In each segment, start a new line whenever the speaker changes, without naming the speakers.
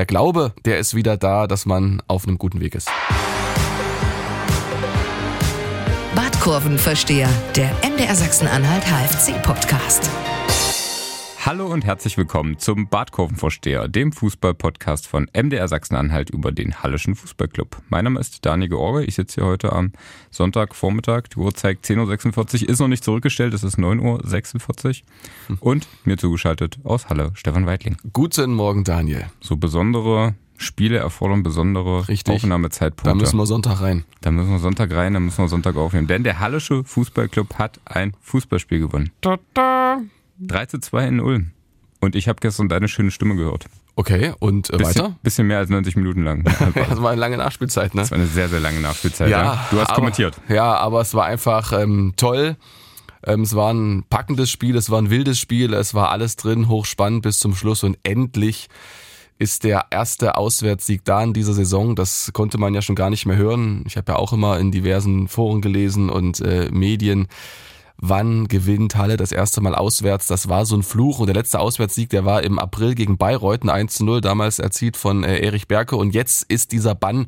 Der Glaube, der ist wieder da, dass man auf einem guten Weg ist.
Badkurvenversteher, der MDR Sachsen-Anhalt HFC-Podcast.
Hallo und herzlich willkommen zum Badkurvenvorsteher, dem Fußball-Podcast von MDR Sachsen-Anhalt über den Hallischen Fußballclub. Mein Name ist Daniel George. Ich sitze hier heute am Sonntagvormittag. Die Uhr zeigt 10.46 Uhr, ist noch nicht zurückgestellt, es ist 9.46 Uhr. Und mir zugeschaltet aus Halle, Stefan Weitling.
Guten Morgen, Daniel.
So besondere Spiele erfordern besondere
Richtig.
Aufnahmezeitpunkte.
Da müssen wir Sonntag rein.
Da müssen wir Sonntag rein, da müssen wir Sonntag aufnehmen. Denn der Hallische Fußballclub hat ein Fußballspiel gewonnen. 3 zu 2 in Ulm. Und ich habe gestern deine schöne Stimme gehört.
Okay, und äh,
Bisschen,
weiter?
bisschen mehr als 90 Minuten lang.
Das war eine lange Nachspielzeit, ne?
Das war eine sehr, sehr lange Nachspielzeit. Ja, Du hast
aber,
kommentiert.
Ja, aber es war einfach ähm, toll. Ähm, es war ein packendes Spiel, es war ein wildes Spiel, es war alles drin, hochspannend bis zum Schluss und endlich ist der erste Auswärtssieg da in dieser Saison. Das konnte man ja schon gar nicht mehr hören. Ich habe ja auch immer in diversen Foren gelesen und äh, Medien. Wann gewinnt Halle das erste Mal auswärts? Das war so ein Fluch. Und der letzte Auswärtssieg, der war im April gegen Bayreuth, ein 1 zu 0, damals erzielt von äh, Erich Berke. Und jetzt ist dieser Bann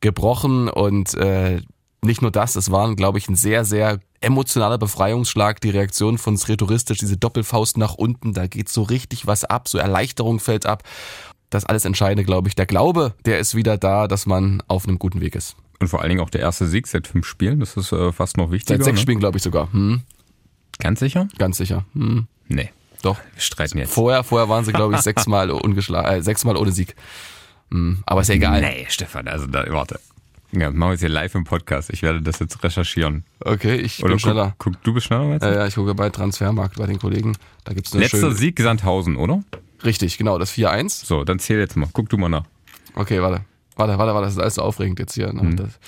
gebrochen und äh, nicht nur das, es war, glaube ich, ein sehr, sehr emotionaler Befreiungsschlag, die Reaktion von Sreturistisch, diese Doppelfaust nach unten, da geht so richtig was ab, so Erleichterung fällt ab. Das alles Entscheidende, glaube ich. Der Glaube, der ist wieder da, dass man auf einem guten Weg ist.
Und vor allen Dingen auch der erste Sieg seit fünf Spielen. Das ist äh, fast noch wichtiger.
Seit sechs
ne?
Spielen, glaube ich sogar. Hm,
Ganz sicher?
ganz sicher. Hm,
Nee.
doch.
Wir streiten jetzt.
Vorher, vorher waren sie, glaube ich, sechsmal ungeschlagen, äh, sechsmal ohne Sieg. Hm, aber ist ja egal.
Nee, Stefan, also da, warte. Ja, machen wir jetzt hier live im Podcast. Ich werde das jetzt recherchieren.
Okay, ich
Oder
bin schneller.
Guck, guck, du bist schneller, du?
Ja, ja, ich gucke bei Transfermarkt bei den Kollegen. Da gibt's eine
Letzter
schöne...
Sieg Sandhausen, oder?
Richtig, genau, das 4-1.
So, dann zähl jetzt mal. Guck du mal nach.
Okay, warte. Warte, warte, warte, das ist alles so aufregend jetzt hier. Ne? Das,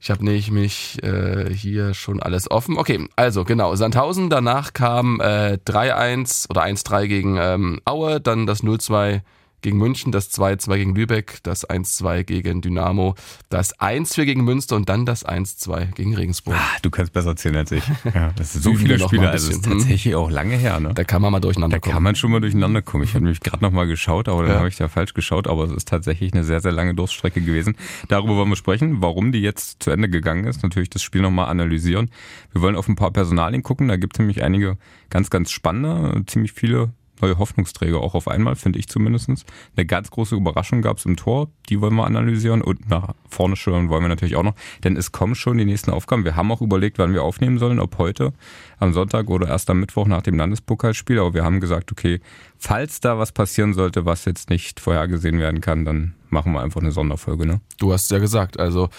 ich habe nämlich mich äh, hier schon alles offen. Okay, also genau, Sandhausen, danach kam äh, 3-1 oder 1-3 gegen ähm, Aue, dann das 0-2 gegen München, das 2-2 gegen Lübeck, das 1-2 gegen Dynamo, das 1-4 gegen Münster und dann das 1-2 gegen Regensburg.
Ah, du kannst besser zählen als ich. Ja, das sind so viele Spiele, also das ist
bisschen.
tatsächlich auch lange her, ne?
Da kann man mal durcheinander
Da kann
kommen.
man schon mal durcheinander kommen. Ich habe nämlich gerade noch mal geschaut, aber dann
Ja.
habe ich da falsch geschaut. Aber es ist tatsächlich eine sehr, sehr lange Durststrecke gewesen. Darüber wollen wir sprechen, warum die jetzt zu Ende gegangen ist. Natürlich das Spiel nochmal analysieren. Wir wollen auf ein paar Personalien gucken. Da gibt es nämlich einige ganz, ganz spannende, ziemlich viele neue Hoffnungsträger auch auf einmal, finde ich zumindestens. Eine ganz große Überraschung gab es im Tor, die wollen wir analysieren und nach vorne schauen wollen wir natürlich auch noch, denn es kommen schon die nächsten Aufgaben. Wir haben auch überlegt, wann wir aufnehmen sollen, ob heute am Sonntag oder erst am Mittwoch nach dem Landespokalspiel, aber wir haben gesagt, okay, falls da was passieren sollte, was jetzt nicht vorhergesehen werden kann, dann machen wir einfach eine Sonderfolge, ne?
Du hast ja gesagt, also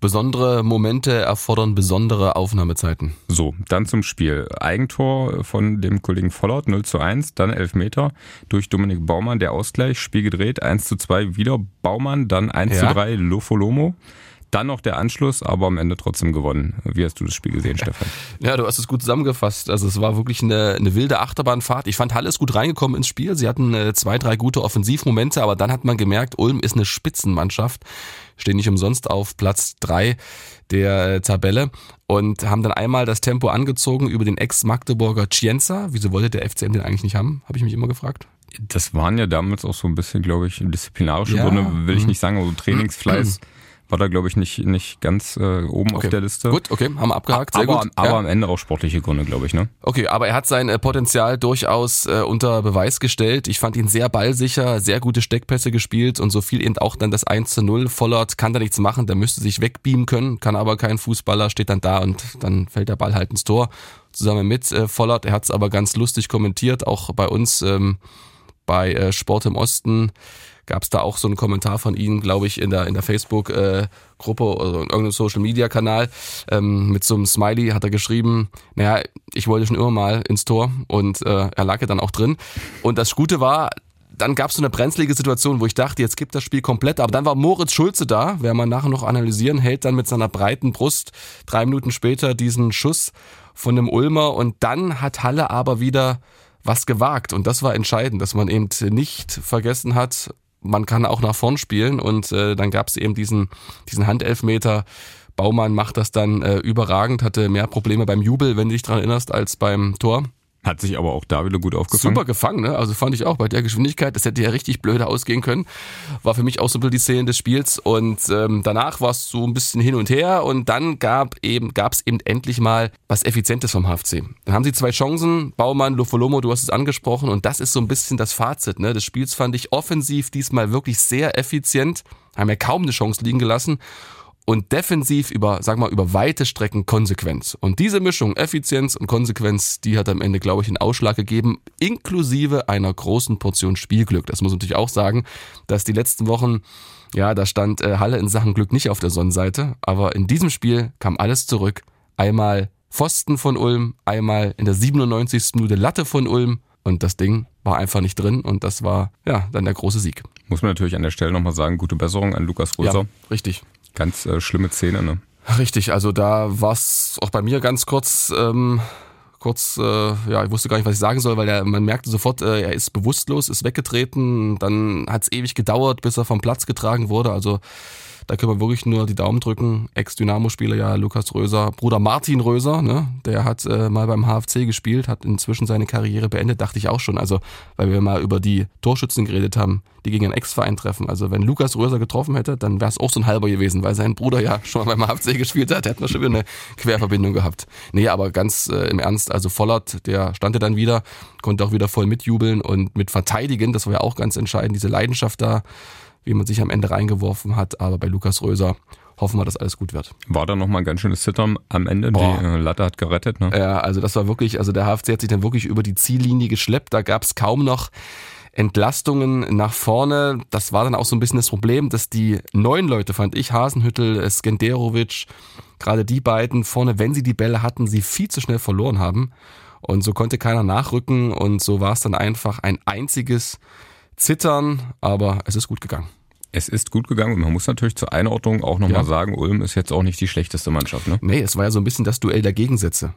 besondere Momente erfordern besondere Aufnahmezeiten.
So, dann zum Spiel. Eigentor von dem Kollegen Vollert, 0 zu 1, dann Elfmeter durch Dominik Baumann, der Ausgleich, Spiel gedreht, 1 zu 2 wieder Baumann, dann 1
Ja.
zu 3 Lofolomo. Dann noch der Anschluss, aber am Ende trotzdem gewonnen. Wie hast du das Spiel gesehen, Stefan?
Ja, du hast es gut zusammengefasst. Also es war wirklich eine, eine wilde Achterbahnfahrt. Ich fand Halle ist gut reingekommen ins Spiel. Sie hatten äh, zwei, drei gute Offensivmomente, aber dann hat man gemerkt, Ulm ist eine Spitzenmannschaft. Stehen nicht umsonst auf Platz drei der äh, Tabelle und haben dann einmal das Tempo angezogen über den Ex-Magdeburger Cienza. Wieso wollte der FCM den eigentlich nicht haben? Habe ich mich immer gefragt.
Das waren ja damals auch so ein bisschen, glaube ich, disziplinarische
Ja.
Gründe, will ich
Mhm.
nicht sagen, aber so Trainingsfleiß war da, glaube ich, nicht, nicht ganz äh, oben
Okay.
auf der Liste.
Gut, okay, haben wir abgehakt. Sehr
aber
gut.
aber
Ja.
am Ende auch sportliche Gründe, glaube ich, ne?
Okay, aber er hat sein äh, Potenzial durchaus äh, unter Beweis gestellt. Ich fand ihn sehr ballsicher, sehr gute Steckpässe gespielt und so fiel eben auch dann das 1 zu 0. Vollert kann da nichts machen, der müsste sich wegbeamen können, kann aber kein Fußballer, steht dann da und dann fällt der Ball halt ins Tor. Zusammen mit äh, Vollert, er hat es aber ganz lustig kommentiert, auch bei uns ähm, bei äh, Sport im Osten gab es da auch so einen Kommentar von Ihnen, glaube ich, in der, in der Facebook-Gruppe oder in irgendeinem Social-Media-Kanal. Ähm, mit so einem Smiley hat er geschrieben, naja, ich wollte schon immer mal ins Tor und äh, er lag ja dann auch drin. Und das Gute war, dann gab es so eine brenzlige Situation, wo ich dachte, jetzt gibt das Spiel komplett. Aber dann war Moritz Schulze da, werden wir nachher noch analysieren, hält dann mit seiner breiten Brust drei Minuten später diesen Schuss von dem Ulmer und dann hat Halle aber wieder was gewagt. Und das war entscheidend, dass man eben nicht vergessen hat, man kann auch nach vorn spielen und äh, dann gab es eben diesen, diesen Handelfmeter. Baumann macht das dann äh, überragend, hatte mehr Probleme beim Jubel, wenn du dich dran erinnerst, als beim Tor.
Hat sich aber auch da wieder gut aufgefangen.
Super gefangen, ne? Also fand ich auch bei der Geschwindigkeit, das hätte ja richtig blöde ausgehen können. War für mich auch so ein bisschen die Szene des Spiels. Und ähm, danach war es so ein bisschen hin und her und dann gab eben, gab es eben endlich mal was Effizientes vom HFC. Dann haben sie zwei Chancen, Baumann, Lofolomo, du hast es angesprochen, und das ist so ein bisschen das Fazit ne, des Spiels, fand ich offensiv diesmal wirklich sehr effizient, haben ja kaum eine Chance liegen gelassen und defensiv über, sag mal, über weite Strecken Konsequenz. Und diese Mischung, Effizienz und Konsequenz, die hat am Ende, glaube ich, einen Ausschlag gegeben, inklusive einer großen Portion Spielglück. Das muss man natürlich auch sagen, dass die letzten Wochen, ja, da stand äh, Halle in Sachen Glück nicht auf der Sonnenseite, aber in diesem Spiel kam alles zurück. Einmal Pfosten von Ulm, einmal in der 97. Minute Latte von Ulm und das Ding war einfach nicht drin und das war, ja, dann der große Sieg.
Muss man natürlich an der Stelle nochmal sagen, gute Besserung an Lukas Röser. Ja,
richtig.
Ganz äh, schlimme Szene, ne?
Richtig, also da war es auch bei mir ganz kurz, ähm, kurz, äh, ja, ich wusste gar nicht, was ich sagen soll, weil er, man merkte sofort, äh, er ist bewusstlos, ist weggetreten, dann hat es ewig gedauert, bis er vom Platz getragen wurde. Also da können wir wirklich nur die Daumen drücken. Ex-Dynamo-Spieler, ja, Lukas Röser, Bruder Martin Röser, ne? Der hat äh, mal beim HFC gespielt, hat inzwischen seine Karriere beendet, dachte ich auch schon. Also, weil wir mal über die Torschützen geredet haben, die gegen einen Ex-Verein treffen. Also, wenn Lukas Röser getroffen hätte, dann wäre es auch so ein halber gewesen, weil sein Bruder ja schon mal beim HFC gespielt hat. Hätten wir schon wieder eine Querverbindung gehabt. Nee, aber ganz äh, im Ernst, also Vollert, der stand ja dann wieder, konnte auch wieder voll mitjubeln und mit verteidigen. Das war ja auch ganz entscheidend, diese Leidenschaft da wie man sich am Ende reingeworfen hat. Aber bei Lukas Röser hoffen wir, dass alles gut wird.
War da nochmal ein ganz schönes Zittern am Ende. Boah. Die äh, Latte hat gerettet. Ne?
Ja, also das war wirklich, also der HFC hat sich dann wirklich über die Ziellinie geschleppt. Da gab es kaum noch Entlastungen nach vorne. Das war dann auch so ein bisschen das Problem, dass die neuen Leute, fand ich, Hasenhüttel, Skenderovic, gerade die beiden vorne, wenn sie die Bälle hatten, sie viel zu schnell verloren haben. Und so konnte keiner nachrücken und so war es dann einfach ein einziges Zittern, aber es ist gut gegangen.
Es ist gut gegangen und man muss natürlich zur Einordnung auch nochmal ja. sagen, Ulm ist jetzt auch nicht die schlechteste Mannschaft. Ne?
Nee, es war ja so ein bisschen das Duell der Gegensätze.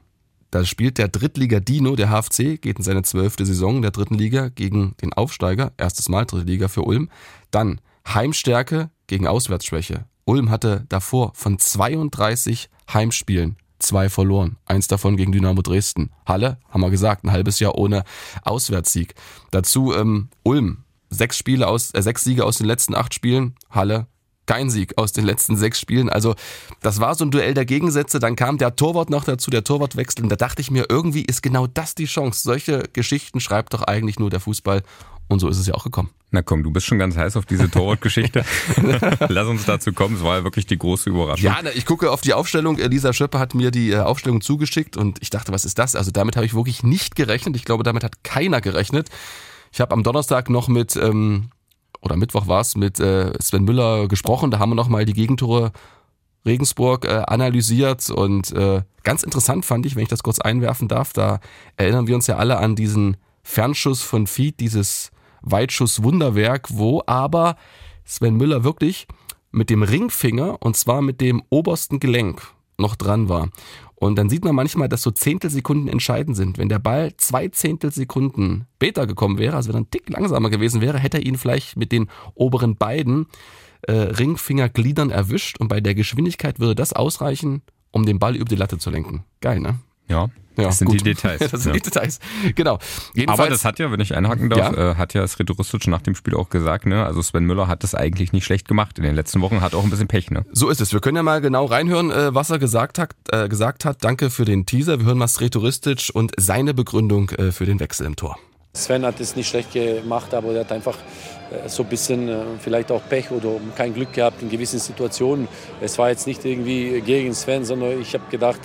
Da spielt der Drittliga-Dino, der HFC, geht in seine zwölfte Saison der dritten Liga gegen den Aufsteiger, erstes Mal dritte Liga für Ulm. Dann Heimstärke gegen Auswärtsschwäche. Ulm hatte davor von 32 Heimspielen zwei verloren. Eins davon gegen Dynamo Dresden. Halle, haben wir gesagt, ein halbes Jahr ohne Auswärtssieg. Dazu ähm, Ulm, sechs Spiele aus, äh, sechs Siege aus den letzten acht Spielen, Halle kein Sieg aus den letzten sechs Spielen. Also das war so ein Duell der Gegensätze. Dann kam der Torwart noch dazu, der Torwartwechsel. Und da dachte ich mir, irgendwie ist genau das die Chance. Solche Geschichten schreibt doch eigentlich nur der Fußball. Und so ist es ja auch gekommen.
Na komm, du bist schon ganz heiß auf diese Torwartgeschichte. Lass uns dazu kommen. Es war ja wirklich die große Überraschung.
Ja, ich gucke auf die Aufstellung. Lisa Schöpper hat mir die äh, Aufstellung zugeschickt und ich dachte, was ist das? Also damit habe ich wirklich nicht gerechnet. Ich glaube, damit hat keiner gerechnet. Ich habe am Donnerstag noch mit, ähm, oder Mittwoch war es, mit äh, Sven Müller gesprochen. Da haben wir nochmal die Gegentore Regensburg äh, analysiert und äh, ganz interessant fand ich, wenn ich das kurz einwerfen darf, da erinnern wir uns ja alle an diesen Fernschuss von Fied, dieses Weitschuss-Wunderwerk, wo aber Sven Müller wirklich mit dem Ringfinger und zwar mit dem obersten Gelenk noch dran war. Und dann sieht man manchmal, dass so Zehntelsekunden entscheidend sind. Wenn der Ball zwei Zehntelsekunden später gekommen wäre, also wenn er ein Tick langsamer gewesen wäre, hätte er ihn vielleicht mit den oberen beiden äh, Ringfingergliedern erwischt und bei der Geschwindigkeit würde das ausreichen, um den Ball über die Latte zu lenken. Geil, ne?
Ja, ja, das sind gut. die Details.
das sind
ja.
die Details. Genau.
Jedenfalls, Aber das hat ja, wenn ich einhaken darf, ja? äh, hat ja Sredo Rustic nach dem Spiel auch gesagt, ne? Also Sven Müller hat das eigentlich nicht schlecht gemacht in den letzten Wochen, hat auch ein bisschen Pech, ne?
So ist es. Wir können ja mal genau reinhören, äh, was er gesagt hat. Äh, gesagt hat. Danke für den Teaser. Wir hören mal Sredo Ristic und seine Begründung äh, für den Wechsel im Tor.
Sven hat es nicht schlecht gemacht, aber er hat einfach äh, so ein bisschen äh, vielleicht auch Pech oder kein Glück gehabt in gewissen Situationen. Es war jetzt nicht irgendwie gegen Sven, sondern ich habe gedacht,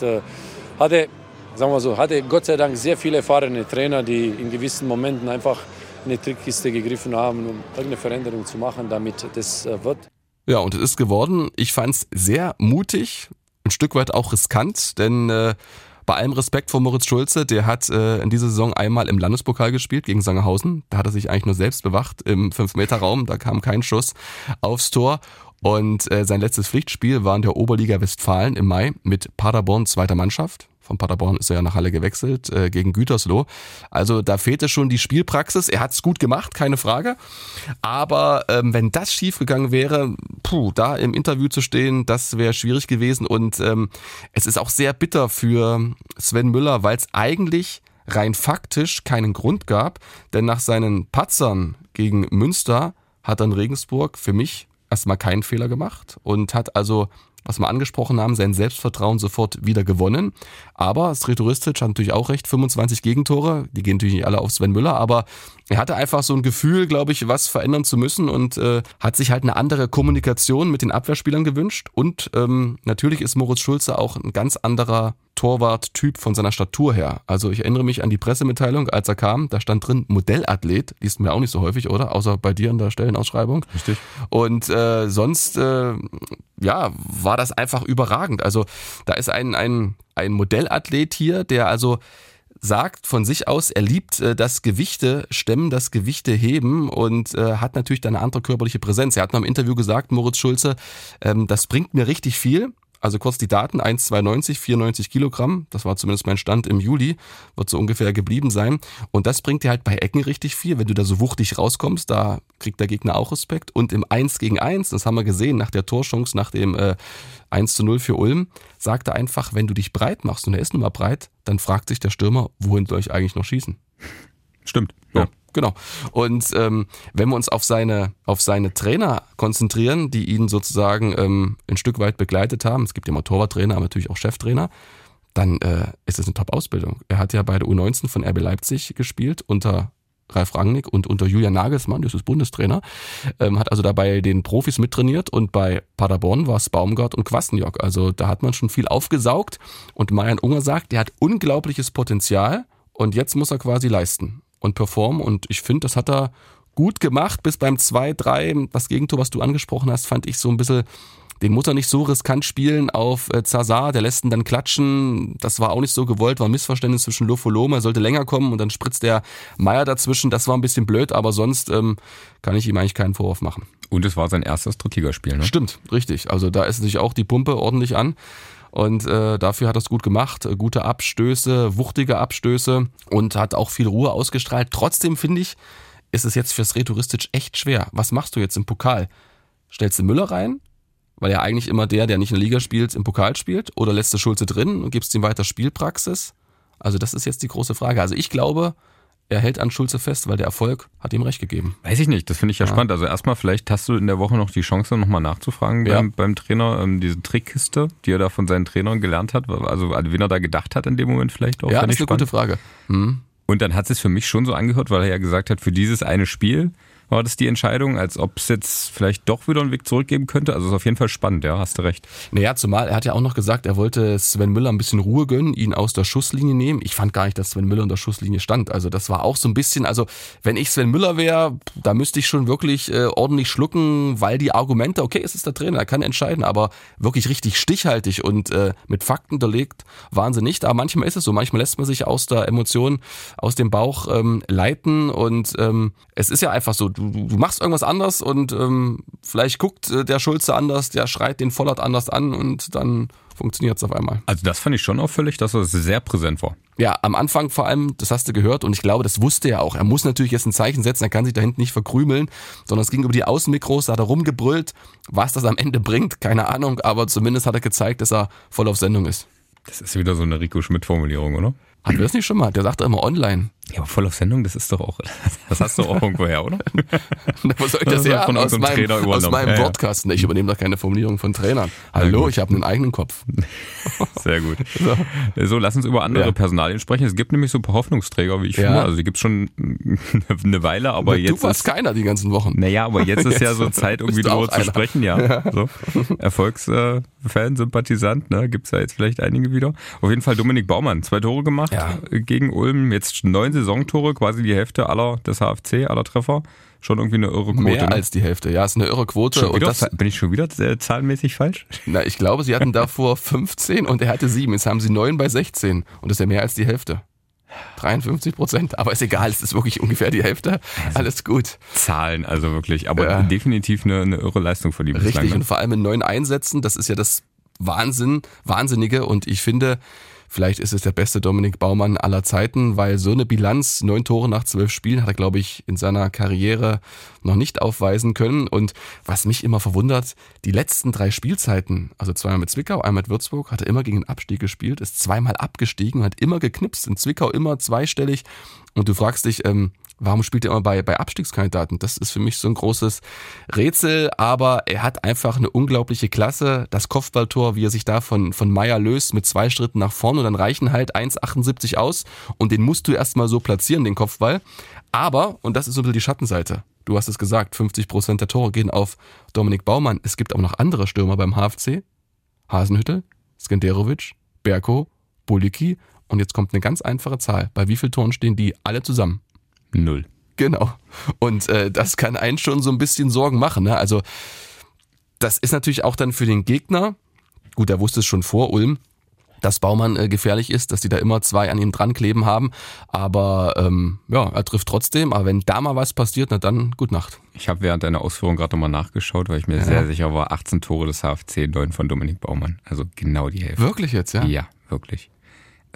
hatte sagen wir so, hatte Gott sei Dank sehr viele erfahrene Trainer, die in gewissen Momenten einfach eine Trickkiste gegriffen haben, um irgendeine Veränderung zu machen, damit das äh, wird.
Ja, und es ist geworden. Ich fand es sehr mutig, ein Stück weit auch riskant, denn äh, bei allem Respekt vor Moritz Schulze, der hat äh, in dieser Saison einmal im Landespokal gespielt gegen Sangerhausen. Da hat er sich eigentlich nur selbst bewacht im 5-Meter-Raum, da kam kein Schuss aufs Tor. Und äh, sein letztes Pflichtspiel war in der Oberliga Westfalen im Mai mit Paderborn zweiter Mannschaft. Von Paderborn ist er ja nach Halle gewechselt äh, gegen Gütersloh. Also da fehlte schon die Spielpraxis. Er hat es gut gemacht, keine Frage. Aber ähm, wenn das schiefgegangen wäre, puh, da im Interview zu stehen, das wäre schwierig gewesen. Und ähm, es ist auch sehr bitter für Sven Müller, weil es eigentlich rein faktisch keinen Grund gab, denn nach seinen Patzern gegen Münster hat dann Regensburg für mich erstmal keinen Fehler gemacht und hat also was wir angesprochen haben, sein Selbstvertrauen sofort wieder gewonnen. Aber Sretoristic hat natürlich auch recht, 25 Gegentore, die gehen natürlich nicht alle auf Sven Müller, aber er hatte einfach so ein Gefühl, glaube ich, was verändern zu müssen und äh, hat sich halt eine andere Kommunikation mit den Abwehrspielern gewünscht. Und ähm, natürlich ist Moritz Schulze auch ein ganz anderer Torwart-Typ von seiner Statur her. Also ich erinnere mich an die Pressemitteilung, als er kam, da stand drin Modellathlet, liest mir auch nicht so häufig, oder? Außer bei dir in der Stellenausschreibung.
Richtig.
Und äh, sonst, äh, ja, war das einfach überragend. Also da ist ein, ein, ein Modellathlet hier, der also sagt von sich aus, er liebt äh, das Gewichte stemmen, das Gewichte heben und äh, hat natürlich dann eine andere körperliche Präsenz. Er hat mal im Interview gesagt, Moritz Schulze, ähm, das bringt mir richtig viel. Also kurz die Daten, 1,92, 94 Kilogramm, das war zumindest mein Stand im Juli, wird so ungefähr geblieben sein. Und das bringt dir halt bei Ecken richtig viel. Wenn du da so wuchtig rauskommst, da kriegt der Gegner auch Respekt. Und im 1 gegen 1, das haben wir gesehen, nach der Torchance, nach dem äh, 1 zu 0 für Ulm, sagt er einfach, wenn du dich breit machst, und er ist nun mal breit, dann fragt sich der Stürmer, wohin soll ich eigentlich noch schießen?
Stimmt.
Ja. Genau. Und ähm, wenn wir uns auf seine, auf seine Trainer konzentrieren, die ihn sozusagen ähm, ein Stück weit begleitet haben, es gibt ja immer Torwarttrainer, aber natürlich auch Cheftrainer, dann äh, ist es eine Top-Ausbildung. Er hat ja bei der U19 von RB Leipzig gespielt unter Ralf Rangnick und unter Julian Nagelsmann, das ist Bundestrainer, ähm, hat also dabei den Profis mittrainiert und bei Paderborn war es Baumgart und Kwasniok. Also da hat man schon viel aufgesaugt und Marian Unger sagt, der hat unglaubliches Potenzial und jetzt muss er quasi leisten und performen. Und ich finde, das hat er gut gemacht. Bis beim 2-3, das Gegentor, was du angesprochen hast, fand ich so ein bisschen, den muss er nicht so riskant spielen auf äh, Zazar, der lässt ihn dann klatschen. Das war auch nicht so gewollt, war ein Missverständnis zwischen Lofoloma, er sollte länger kommen und dann spritzt der Meier dazwischen. Das war ein bisschen blöd, aber sonst ähm, kann ich ihm eigentlich keinen Vorwurf machen.
Und es war sein erstes Drittligaspiel, ne?
Stimmt, richtig. Also da ist sich auch die Pumpe ordentlich an. Und äh, dafür hat er es gut gemacht. Gute Abstöße, wuchtige Abstöße und hat auch viel Ruhe ausgestrahlt. Trotzdem finde ich, ist es jetzt fürs Retouristisch echt schwer. Was machst du jetzt im Pokal? Stellst du Müller rein? Weil ja eigentlich immer der, der nicht in der Liga spielt, im Pokal spielt? Oder lässt du Schulze drin und gibst ihm weiter Spielpraxis? Also das ist jetzt die große Frage. Also ich glaube, er hält an Schulze fest, weil der Erfolg hat ihm recht gegeben.
Weiß ich nicht, das finde ich ja, ja, spannend. Also erstmal, vielleicht hast du in der Woche noch die Chance, nochmal nachzufragen ja. beim, beim, Trainer, ähm, diese Trickkiste, die er da von seinen Trainern gelernt hat, also an wen er da gedacht hat in dem Moment vielleicht auch.
Ja, das ist eine spannend. gute Frage. Hm.
Und dann hat es für mich schon so angehört, weil er ja gesagt hat, für dieses eine Spiel war das die Entscheidung, als ob es jetzt vielleicht doch wieder einen Weg zurückgeben könnte. Also ist auf jeden Fall spannend, ja, hast du recht.
Naja, zumal er hat ja auch noch gesagt, er wollte Sven Müller ein bisschen Ruhe gönnen, ihn aus der Schusslinie nehmen. Ich fand gar nicht, dass Sven Müller in der Schusslinie stand. Also das war auch so ein bisschen, also wenn ich Sven Müller wäre, da müsste ich schon wirklich äh, ordentlich schlucken, weil die Argumente, okay, es ist der Trainer, er kann entscheiden, aber wirklich richtig stichhaltig und äh, mit Fakten unterlegt waren sie nicht. Aber manchmal ist es so, manchmal lässt man sich aus der Emotion, aus dem Bauch ähm, leiten und ähm, es ist ja einfach so, du, du machst irgendwas anders und ähm, vielleicht guckt äh, der Schulze anders, der schreit den Vollert anders an und dann funktioniert es auf einmal.
Also das fand ich schon auffällig, dass er sehr präsent war.
Ja, am Anfang vor allem, das hast du gehört und ich glaube, das wusste er auch. Er muss natürlich jetzt ein Zeichen setzen, er kann sich da hinten nicht verkrümeln, sondern es ging über die Außenmikros, da hat er rumgebrüllt. Was das am Ende bringt, keine Ahnung, aber zumindest hat er gezeigt, dass er voll auf Sendung ist.
Das ist wieder so eine Rico Schmidt-Formulierung, oder?
Hatten wir das nicht schon mal? Der sagt immer online.
Ja, aber voll auf Sendung, das ist doch auch, das hast du auch irgendwo her, oder?
Wo soll ich das, das her von aus meinem, aus meinem ja, Wortkasten. Ich übernehme doch keine Formulierung von Trainern. Hallo, ich habe einen eigenen Kopf.
Sehr gut. So. so, lass uns über andere ja. Personalien sprechen. Es gibt nämlich so ein paar Hoffnungsträger, wie ich ja. finde. Also die gibt es schon eine Weile, aber
du
jetzt.
Du warst ist, keiner die ganzen Wochen.
Naja, aber jetzt ist jetzt ja so Zeit, irgendwie darüber zu sprechen, ja. So. Erfolgsfan, Sympathisant, ne? Gibt es ja jetzt vielleicht einige wieder. Auf jeden Fall Dominik Baumann, zwei Tore gemacht gegen Ulm, jetzt neun Saisontore, quasi die Hälfte aller des HFC, aller Treffer. Schon irgendwie eine irre Quote.
Mehr ne? als die Hälfte, ja, ist eine irre Quote.
und das, bin ich schon wieder äh, zahlenmäßig falsch?
Na, ich glaube, sie hatten davor 15 und er hatte 7. Jetzt haben sie 9 bei 16 und das ist ja mehr als die Hälfte. 53 Prozent, aber ist egal, es ist wirklich ungefähr die Hälfte. Also Alles gut.
Zahlen also wirklich, aber ja. definitiv eine, eine irre Leistung von ihm.
Richtig, bislang, ne? und vor allem in neun Einsätzen, das ist ja das Wahnsinn, Wahnsinnige und ich finde, Vielleicht ist es der beste Dominik Baumann aller Zeiten, weil so eine Bilanz, neun Tore nach zwölf Spielen, hat er, glaube ich, in seiner Karriere noch nicht aufweisen können. Und was mich immer verwundert, die letzten drei Spielzeiten, also zweimal mit Zwickau, einmal mit Würzburg, hat er immer gegen den Abstieg gespielt, ist zweimal abgestiegen hat immer geknipst. In Zwickau immer zweistellig. Und du fragst dich, ähm, warum spielt er immer bei, bei Abstiegskandidaten? Das ist für mich so ein großes Rätsel, aber er hat einfach eine unglaubliche Klasse. Das Kopfballtor, wie er sich da von, von Meier löst mit zwei Schritten nach vorne und dann reichen halt 1,78 aus und den musst du erstmal so platzieren, den Kopfball. Aber, und das ist so ein bisschen die Schattenseite, du hast es gesagt, 50 Prozent der Tore gehen auf Dominik Baumann. Es gibt aber noch andere Stürmer beim HFC. Hasenhüttel, Skenderovic, Berko, Bulicki und jetzt kommt eine ganz einfache Zahl. Bei wie vielen Toren stehen die alle zusammen?
Null.
Genau. Und äh, das kann einen schon so ein bisschen Sorgen machen. Ne? Also das ist natürlich auch dann für den Gegner, gut, er wusste es schon vor Ulm, dass Baumann äh, gefährlich ist, dass die da immer zwei an ihm dran kleben haben. Aber ähm, ja, er trifft trotzdem. Aber wenn da mal was passiert, na dann gut Nacht.
Ich habe während deiner Ausführung gerade nochmal nachgeschaut, weil ich mir ja. sehr sicher war, 18 Tore des HFC, 9 von Dominik Baumann. Also genau die Hälfte.
Wirklich jetzt, ja?
Ja, wirklich.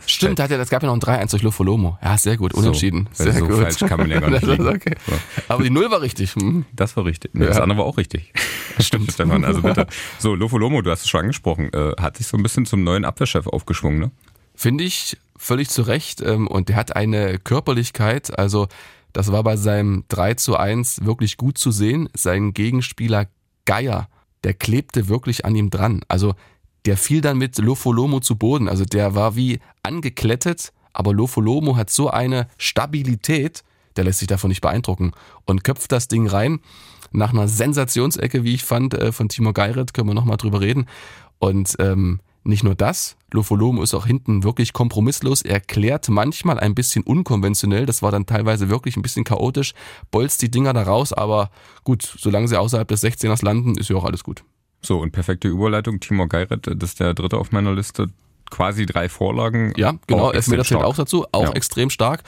Stimmt, hat ja, das gab ja noch ein 3-1 durch Lofolomo. Ja, sehr gut, unentschieden.
So,
sehr
so
gut.
falsch kann man ja gar nicht
okay.
So.
Aber die Null war richtig. Hm.
Das war richtig. Nee, Das
Ja.
andere war auch richtig. Stimmt, Stefan. Also bitte. So, Lofolomo, du hast es schon angesprochen, äh, hat sich so ein bisschen zum neuen Abwehrchef aufgeschwungen, ne?
Finde ich völlig zu Recht. ähm, Und der hat eine Körperlichkeit, also das war bei seinem 3 zu 1 wirklich gut zu sehen. Sein Gegenspieler Geier, der klebte wirklich an ihm dran. Also der fiel dann mit Lofolomo zu Boden. Also der war wie angeklettet, aber Lofolomo hat so eine Stabilität, der lässt sich davon nicht beeindrucken und köpft das Ding rein. Nach einer Sensationsecke, wie ich fand, äh, von Timo Geiret, können wir nochmal drüber reden. Und ähm, nicht nur das, Lofolomo ist auch hinten wirklich kompromisslos. Er klärt manchmal ein bisschen unkonventionell. Das war dann teilweise wirklich ein bisschen chaotisch. Bolzt die Dinger da raus, aber gut, solange sie außerhalb des 16ers landen, ist ja auch alles gut.
So, und perfekte Überleitung. Timur Geiret, das ist der dritte auf meiner Liste. Quasi drei Vorlagen.
Ja, genau.
Auch
Elfmeter zählt auch dazu, auch
Ja.
extrem stark.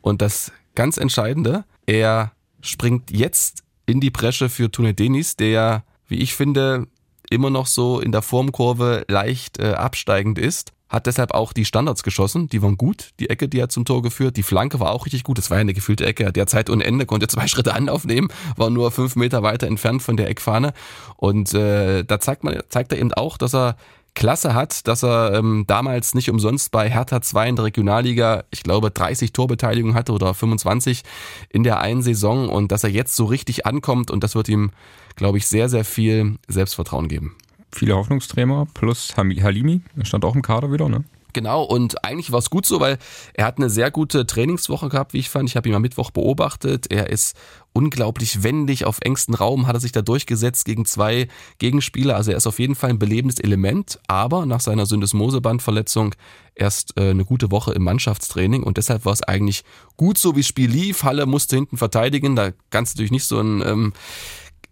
Und das ganz Entscheidende, er springt jetzt in die Bresche für Tune Denis, der, wie ich finde, immer noch so in der Formkurve leicht äh, absteigend ist. Hat deshalb auch die Standards geschossen, die waren gut, die Ecke, die hat zum Tor geführt. Die Flanke war auch richtig gut, das war ja eine gefühlte Ecke. Derzeit ohne Ende, konnte zwei Schritte Anlauf nehmen, war nur fünf Meter weiter entfernt von der Eckfahne. Und äh, da zeigt, man, zeigt er eben auch, dass er Klasse hat, dass er ähm, damals nicht umsonst bei Hertha 2 in der Regionalliga, ich glaube, 30 Torbeteiligungen hatte oder 25 in der einen Saison und dass er jetzt so richtig ankommt und das wird ihm, glaube ich, sehr, sehr viel Selbstvertrauen geben.
Viele Hoffnungsträger plus Halimi. Stand auch im Kader wieder, ne?
Genau, und eigentlich war es gut so, weil er hat eine sehr gute Trainingswoche gehabt, wie ich fand. Ich habe ihn am Mittwoch beobachtet. Er ist unglaublich wendig. Auf engstem Raum hat er sich da durchgesetzt gegen zwei Gegenspieler. Also er ist auf jeden Fall ein belebendes Element, aber nach seiner Syndesmosebandverletzung erst äh, eine gute Woche im Mannschaftstraining und deshalb war es eigentlich gut so, wie das Spiel lief. Halle musste hinten verteidigen. Da kannst du natürlich nicht so ein ähm,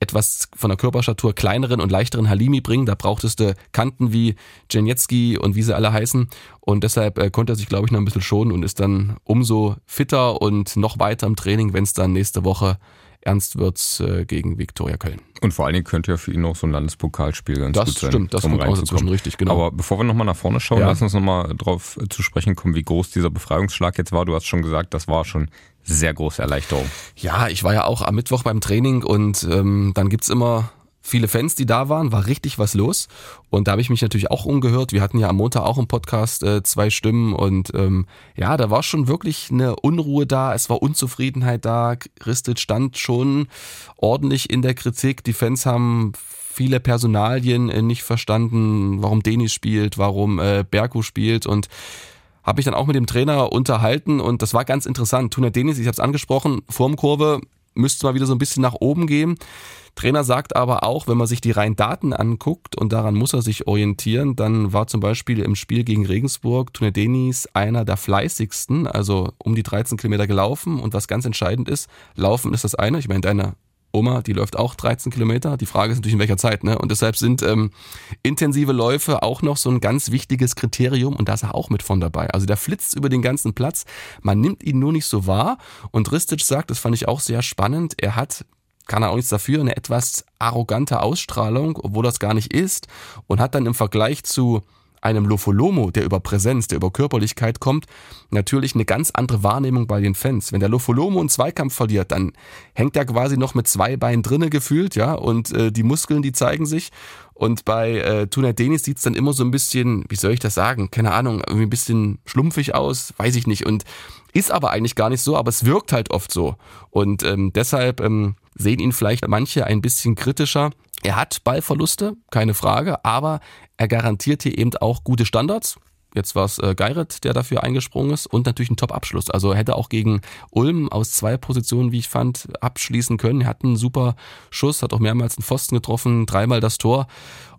etwas von der Körperstatur kleineren und leichteren Halimi bringen. Da brauchtest du Kanten wie Jenetski und wie sie alle heißen. Und deshalb äh, konnte er sich, glaube ich, noch ein bisschen schonen und ist dann umso fitter und noch weiter im Training, wenn es dann nächste Woche ernst wird äh, gegen Viktoria Köln.
Und vor allen Dingen könnte ja für ihn auch so ein Landespokalspiel ganz
Das
gut sein.
stimmt, das
um
kommt auch dazwischen richtig, genau.
Aber bevor wir nochmal nach vorne schauen,
Ja.
lass uns nochmal drauf äh, zu sprechen kommen, wie groß dieser Befreiungsschlag jetzt war. Du hast schon gesagt, das war schon sehr große Erleichterung.
Ja, ich war ja auch am Mittwoch beim Training und ähm, dann gibt's immer viele Fans, die da waren, war richtig was los. Und da habe ich mich natürlich auch umgehört. Wir hatten ja am Montag auch im Podcast äh, zwei Stimmen und ähm, ja, da war schon wirklich eine Unruhe da, es war Unzufriedenheit da. Ristet stand schon ordentlich in der Kritik. Die Fans haben viele Personalien äh, nicht verstanden, warum Denis spielt, warum äh, Berko spielt und habe ich dann auch mit dem Trainer unterhalten und das war ganz interessant. Tuna Denis, ich habe es angesprochen, Formkurve müsste mal wieder so ein bisschen nach oben gehen. Trainer sagt aber auch, wenn man sich die reinen Daten anguckt und daran muss er sich orientieren, dann war zum Beispiel im Spiel gegen Regensburg Tuna Denis einer der fleißigsten, also um die 13 Kilometer gelaufen und was ganz entscheidend ist, laufen ist das eine, ich meine deine Oma, die läuft auch 13 Kilometer. Die Frage ist natürlich, in welcher Zeit. Ne? Und deshalb sind ähm, intensive Läufe auch noch so ein ganz wichtiges Kriterium und da ist er auch mit von dabei. Also der flitzt über den ganzen Platz. Man nimmt ihn nur nicht so wahr. Und Ristic sagt, das fand ich auch sehr spannend, er hat kann er auch nichts dafür, eine etwas arrogante Ausstrahlung, obwohl das gar nicht ist, und hat dann im Vergleich zu einem Lofolomo, der über Präsenz, der über Körperlichkeit kommt, natürlich eine ganz andere Wahrnehmung bei den Fans. Wenn der Lofolomo einen Zweikampf verliert, dann hängt er quasi noch mit zwei Beinen drinne gefühlt, ja, und äh, die Muskeln, die zeigen sich. Und bei äh, Tuna Denis sieht's dann immer so ein bisschen, wie soll ich das sagen, keine Ahnung, irgendwie ein bisschen schlumpfig aus, weiß ich nicht. Und ist aber eigentlich gar nicht so, aber es wirkt halt oft so. Und ähm, deshalb ähm, sehen ihn vielleicht manche ein bisschen kritischer. Er hat Ballverluste, keine Frage, aber er garantiert hier eben auch gute Standards. Jetzt war es äh, Geiret, der dafür eingesprungen ist und natürlich ein Top-Abschluss. Also hätte auch gegen Ulm aus zwei Positionen, wie ich fand, abschließen können. Er hat einen super Schuss, hat auch mehrmals einen Pfosten getroffen, dreimal das Tor.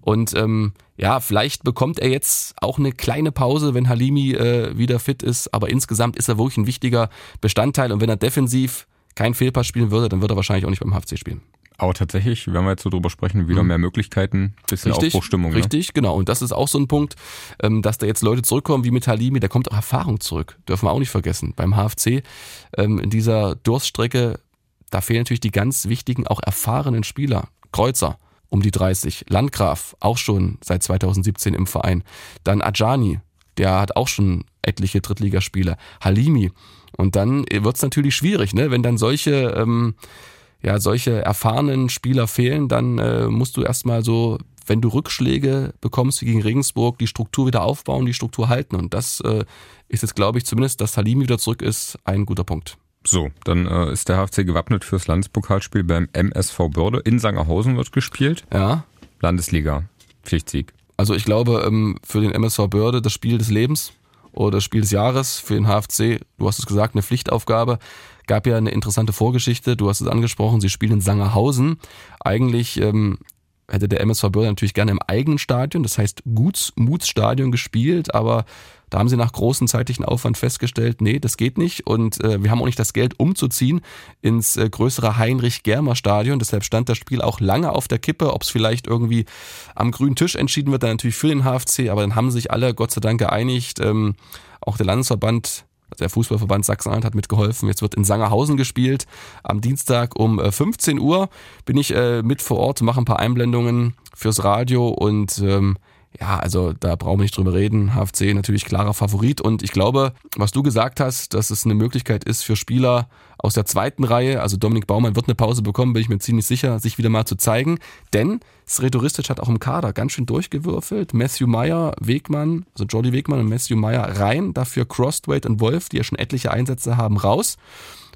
Und ähm, ja, vielleicht bekommt er jetzt auch eine kleine Pause, wenn Halimi äh, wieder fit ist. Aber insgesamt ist er wirklich ein wichtiger Bestandteil. Und wenn er defensiv kein Fehlpass spielen würde, dann würde er wahrscheinlich auch nicht beim HFC spielen.
Aber tatsächlich, wenn wir jetzt so drüber sprechen, wieder mhm. mehr Möglichkeiten, bisschen
richtig,
Aufbruchstimmung.
Ne? Richtig, ne? genau. Und das ist auch so ein Punkt, ähm, dass da jetzt Leute zurückkommen wie mit Halimi, da kommt auch Erfahrung zurück. Dürfen wir auch nicht vergessen. Beim HFC ähm, in dieser Durststrecke, da fehlen natürlich die ganz wichtigen, auch erfahrenen Spieler. Kreuzer, um die 30. Landgraf, auch schon seit 2017 im Verein. Dann Ajani, der hat auch schon etliche Drittligaspiele. Halimi. Und dann wird's natürlich schwierig, ne? wenn dann solche ähm, ja, solche erfahrenen Spieler fehlen, dann äh, musst du erstmal so, wenn du Rückschläge bekommst wie gegen Regensburg, die Struktur wieder aufbauen, die Struktur halten. Und das äh, ist jetzt, glaube ich, zumindest, dass Halimi wieder zurück ist, ein guter Punkt.
So, dann äh, ist der HFC gewappnet fürs Landespokalspiel beim MSV Börde. In Sangerhausen wird gespielt.
Ja.
Landesliga. Pflichtsieg.
Also ich glaube, ähm, für den MSV Börde das Spiel des Lebens oder Spiel des Jahres, für den HFC, du hast es gesagt, eine Pflichtaufgabe. Gab ja eine interessante Vorgeschichte, du hast es angesprochen, sie spielen in Sangerhausen. Eigentlich ähm, hätte der MSV Börde natürlich gerne im eigenen Stadion, das heißt Gutsmutsstadion gespielt, aber da haben sie nach großem zeitlichen Aufwand festgestellt, nee, das geht nicht und äh, wir haben auch nicht das Geld umzuziehen ins äh, größere Heinrich-Germer-Stadion. Deshalb stand das Spiel auch lange auf der Kippe, ob es vielleicht irgendwie am grünen Tisch entschieden wird, dann natürlich für den HFC, aber dann haben sich alle Gott sei Dank geeinigt. Ähm, auch der Landesverband der Fußballverband Sachsen-Anhalt hat mitgeholfen. Jetzt wird in Sangerhausen gespielt. Am Dienstag um 15 äh, Uhr bin ich äh, mit vor Ort, mache ein paar Einblendungen fürs Radio und ähm, ja, also da brauchen wir nicht drüber reden. HFC natürlich klarer Favorit. Und ich glaube, was du gesagt hast, dass es eine Möglichkeit ist für Spieler aus der zweiten Reihe, also Dominik Baumann wird eine Pause bekommen, bin ich mir ziemlich sicher, sich wieder mal zu zeigen. Denn Sredoristic hat auch im Kader ganz schön durchgewürfelt. Matthew Meyer, Wegmann, also Jordi Wegmann und Matthew Meyer rein. Dafür Crossweight und Wolf, die ja schon etliche Einsätze haben, raus.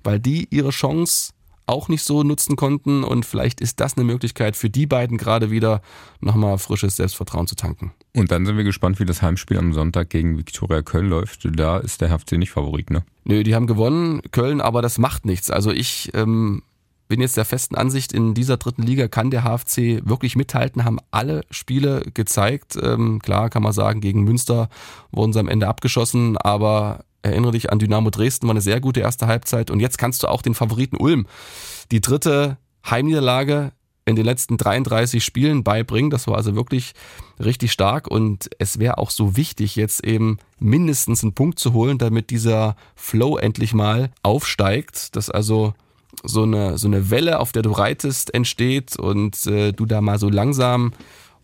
Weil die ihre Chance auch nicht so nutzen konnten. Und vielleicht ist das eine Möglichkeit für die beiden gerade wieder nochmal frisches Selbstvertrauen zu tanken.
Und dann sind wir gespannt, wie das Heimspiel am Sonntag gegen Viktoria Köln läuft. Da ist der HFC nicht Favorit, ne?
Nö, die haben gewonnen, Köln, aber das macht nichts. Also ich ähm, bin jetzt der festen Ansicht, in dieser dritten Liga kann der HFC wirklich mithalten, haben alle Spiele gezeigt. Ähm, klar kann man sagen, gegen Münster wurden sie am Ende abgeschossen, aber Erinnere dich an Dynamo Dresden, war eine sehr gute erste Halbzeit. Und jetzt kannst du auch den Favoriten Ulm die dritte Heimniederlage in den letzten 33 Spielen beibringen. Das war also wirklich richtig stark und es wäre auch so wichtig, jetzt eben mindestens einen Punkt zu holen, damit dieser Flow endlich mal aufsteigt, dass also so eine, so eine Welle, auf der du reitest, entsteht und äh, du da mal so langsam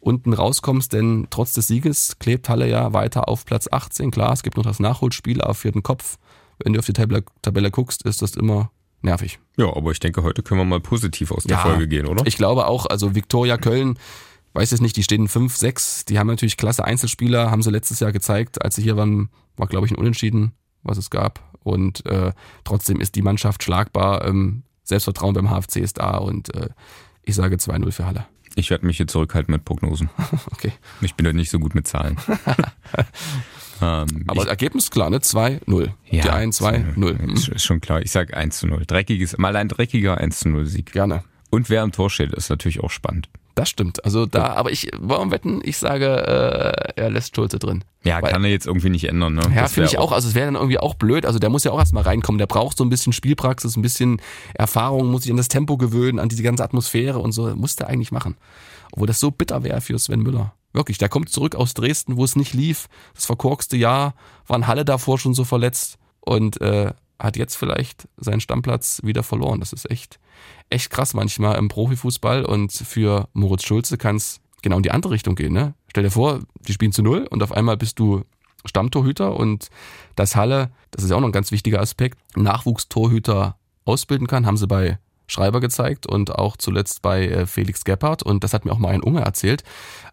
unten rauskommst, denn trotz des Sieges klebt Halle ja weiter auf Platz 18. Klar, es gibt noch das Nachholspiel auf vierten Kopf. Wenn du auf die Tabelle, Tabelle guckst, ist das immer nervig.
Ja, aber ich denke, heute können wir mal positiv aus der ja, Folge gehen, oder?
Ich glaube auch, also Viktoria Köln, weiß jetzt nicht, die stehen 5, 6, die haben natürlich klasse Einzelspieler, haben sie letztes Jahr gezeigt, als sie hier waren, war glaube ich ein Unentschieden, was es gab. Und äh, trotzdem ist die Mannschaft schlagbar. Ähm, Selbstvertrauen beim HFC ist da und äh, ich sage 2-0 für Halle.
Ich werde mich hier zurückhalten mit Prognosen.
okay.
Ich bin halt nicht so gut mit Zahlen.
ähm, Aber das Ergebnis ist klar, ne? 2-0.
Ja,
Die 1, 2, 0.
Ist schon klar. Ich sage 1 zu 0. Dreckiges, mal ein dreckiger 1 zu 0 Sieg.
Gerne.
Und wer am Tor steht, ist natürlich auch spannend.
Das stimmt. Also da, aber ich, warum wetten? Ich sage, äh, er lässt Schulze drin.
Ja, Weil, kann er jetzt irgendwie nicht ändern, ne?
Ja, finde ich auch. Also es wäre dann irgendwie auch blöd. Also der muss ja auch erstmal reinkommen. Der braucht so ein bisschen Spielpraxis, ein bisschen Erfahrung, muss sich an das Tempo gewöhnen, an diese ganze Atmosphäre und so. Muss der eigentlich machen. Obwohl das so bitter wäre für Sven Müller. Wirklich, der kommt zurück aus Dresden, wo es nicht lief. Das verkorkste Jahr, war in Halle davor schon so verletzt und äh, hat jetzt vielleicht seinen Stammplatz wieder verloren. Das ist echt, echt krass manchmal im Profifußball und für Moritz Schulze kann es genau in die andere Richtung gehen. Ne? Stell dir vor, die spielen zu null und auf einmal bist du Stammtorhüter und dass Halle, das ist ja auch noch ein ganz wichtiger Aspekt, Nachwuchstorhüter ausbilden kann, haben sie bei Schreiber gezeigt und auch zuletzt bei äh, Felix Gebhardt und das hat mir auch mal ein Unge erzählt.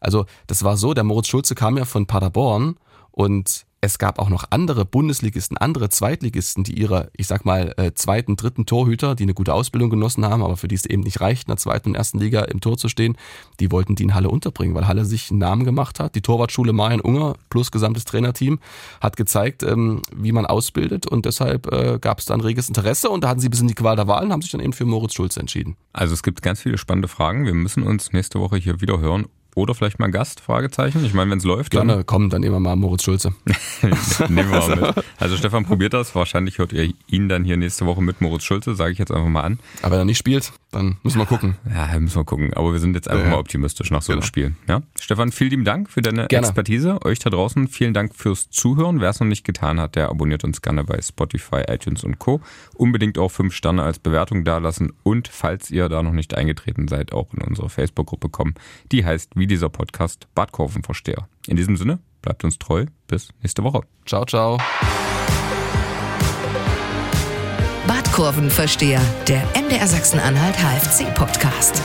Also das war so, der Moritz Schulze kam ja von Paderborn und es gab auch noch andere Bundesligisten, andere Zweitligisten, die ihre, ich sag mal, äh, zweiten, dritten Torhüter, die eine gute Ausbildung genossen haben, aber für die es eben nicht reicht, in der zweiten und ersten Liga im Tor zu stehen, die wollten die in Halle unterbringen, weil Halle sich einen Namen gemacht hat. Die Torwartschule Marian Unger plus gesamtes Trainerteam hat gezeigt, ähm, wie man ausbildet und deshalb äh, gab es dann reges Interesse und da hatten sie bis in die Qual der Wahl und haben sich dann eben für Moritz Schulze entschieden.
Also es gibt ganz viele spannende Fragen. Wir müssen uns nächste Woche hier wieder hören oder vielleicht mal Gast? Fragezeichen. Ich meine, wenn es läuft.
Gerne, dann komm, dann nehmen wir mal Moritz Schulze.
nehmen wir mal mit. Also Stefan probiert das. Wahrscheinlich hört ihr ihn dann hier nächste Woche mit Moritz Schulze, sage ich jetzt einfach mal an.
Aber wenn er nicht spielt, dann müssen wir gucken.
Ja, müssen wir gucken. Aber wir sind jetzt einfach ja, mal optimistisch nach so einem genau. Spiel. Ja? Stefan, vielen lieben Dank für deine gerne. Expertise. Euch da draußen vielen Dank fürs Zuhören. Wer es noch nicht getan hat, der abonniert uns gerne bei Spotify, iTunes und Co. Unbedingt auch fünf Sterne als Bewertung dalassen und falls ihr da noch nicht eingetreten seid, auch in unsere Facebook-Gruppe kommen. Die heißt wie dieser Podcast Badkurvenversteher. In diesem Sinne, bleibt uns treu. Bis nächste Woche.
Ciao, ciao.
Badkurvenversteher, der MDR Sachsen-Anhalt HFC-Podcast.